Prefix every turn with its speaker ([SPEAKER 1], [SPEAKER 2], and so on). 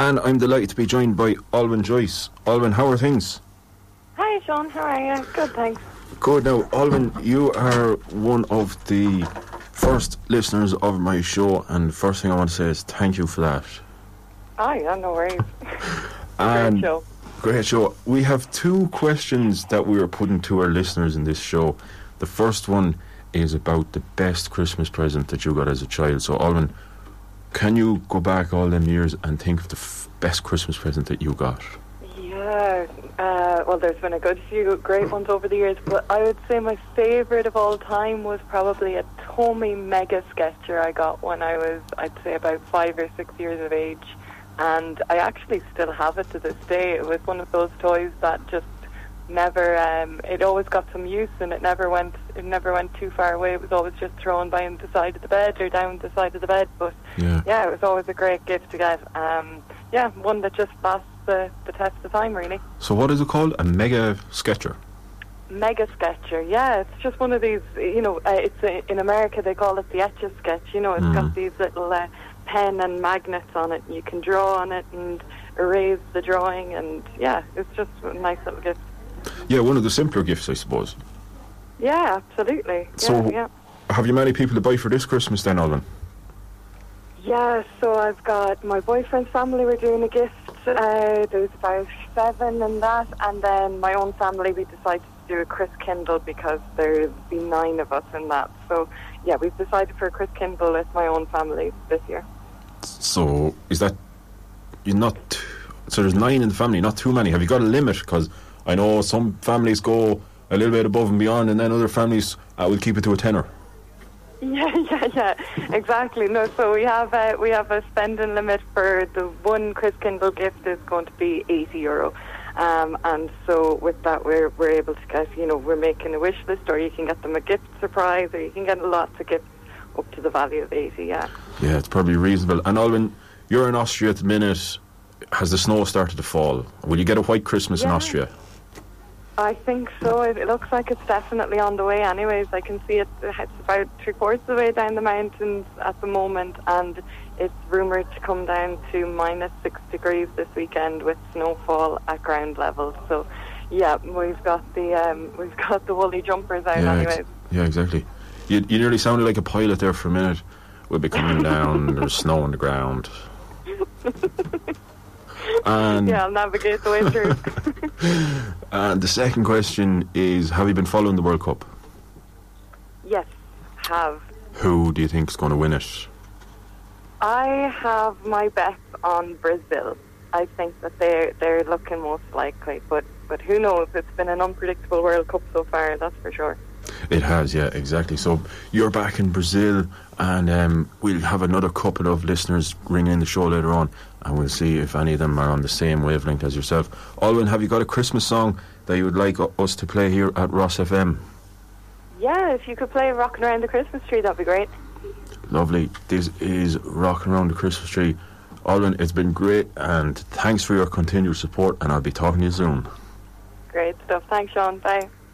[SPEAKER 1] And I'm delighted to be joined by Olwyn Joyce. Olwyn, how are things?
[SPEAKER 2] Hi, Sean. How are you? Good, thanks.
[SPEAKER 1] Good. Now, Olwyn, you are one of the first listeners of my show, and the first thing I want to say is thank you for that.
[SPEAKER 2] Oh, yeah, no worries.
[SPEAKER 1] And
[SPEAKER 2] Great show.
[SPEAKER 1] Great show. We have two questions that we are putting to our listeners in this show. The first one is about the best Christmas present that you got as a child. So, Olwyn, can you go back all them years and think of the f- best Christmas present that you got?
[SPEAKER 2] Yeah, uh, well, there's been a good few great ones over the years, but I would say my favourite of all time was probably a Tomy Mega Sketcher I got when I was, I'd say, about five or six years of age. And I actually still have it to this day. It was one of those toys that just never, um, it always got some use and it never went, it never went too far away. It was always just thrown by the side of the bed or down the side of the bed. But
[SPEAKER 1] Yeah.
[SPEAKER 2] yeah, it was always a great gift to get. Um, yeah, one that just lasts the, the test of time, really.
[SPEAKER 1] So, what is it called? A mega sketcher.
[SPEAKER 2] Mega Sketcher, yeah, it's just one of these, you know, uh, it's uh, in America they call it the Etch a Sketch. You know, it's
[SPEAKER 1] Mm.
[SPEAKER 2] got these little uh, pen and magnets on it. And you can draw on it and erase the drawing, and yeah, it's just a nice little gift.
[SPEAKER 1] Yeah, one of the simpler gifts, I suppose.
[SPEAKER 2] Yeah, absolutely.
[SPEAKER 1] So-
[SPEAKER 2] yeah.
[SPEAKER 1] Have you many people to buy for this Christmas then, Olwyn?
[SPEAKER 2] Yeah, so I've got my boyfriend's family were doing a gift. Uh, there was about seven and that, and then my own family we decided to do a Kris Kindle because there'd be nine of us in that. So yeah, we've decided for a Kris Kindle with my own family this year.
[SPEAKER 1] So, is that you're not? So there's nine in the family, not too many. Have you got a limit? Because I know some families go a little bit above and beyond, and then other families uh, will keep it to a tenner.
[SPEAKER 2] Yeah, yeah, yeah, exactly. No, so we have uh, we have a spending limit for the one Kris Kindle gift is going to be eighty euro. Um, and so with that, we're we're able to get you know we're making a wish list, or you can get them a gift surprise, or you can get lots of gifts up to the value of eighty. Yeah.
[SPEAKER 1] Yeah, it's probably reasonable. And Olwyn, you're in Austria at the minute. Has the snow started to fall? Will you get a white Christmas in Austria?
[SPEAKER 2] I think so. It, it looks like it's definitely on the way. Anyways, I can see it. It's about three quarters of the way down the mountains at the moment, and it's rumored to come down to minus six degrees this weekend with snowfall at ground level. So, yeah, we've got the um, we've got the woolly jumpers out.
[SPEAKER 1] yeah, ex- yeah, exactly. You, you nearly sounded like a pilot there for a minute. We'll be coming down. There's snow on the ground. And
[SPEAKER 2] yeah, I'll navigate the way through.
[SPEAKER 1] And the second question is Have you been following the World Cup?
[SPEAKER 2] yes, have.
[SPEAKER 1] Who do you think is going to win it?
[SPEAKER 2] I have my bet on Brazil. I think that they're they're looking most likely, but but who knows? It's been an unpredictable World Cup so far, that's for sure.
[SPEAKER 1] It has, yeah, exactly. So you're back in Brazil, and um, we'll have another couple of listeners ringing in the show later on, and we'll see if any of them are on the same wavelength as yourself. Olwyn, have you got a Christmas song that you would like us to play here at Ross FM?
[SPEAKER 2] Yeah, if you could play "Rocking Around the Christmas Tree," that'd be great.
[SPEAKER 1] Lovely. This is Rocking Around the Christmas Tree. Olwyn, it's been great, and thanks for your continued support, and I'll be talking to you soon.
[SPEAKER 2] Great stuff. Thanks, Sean. Bye.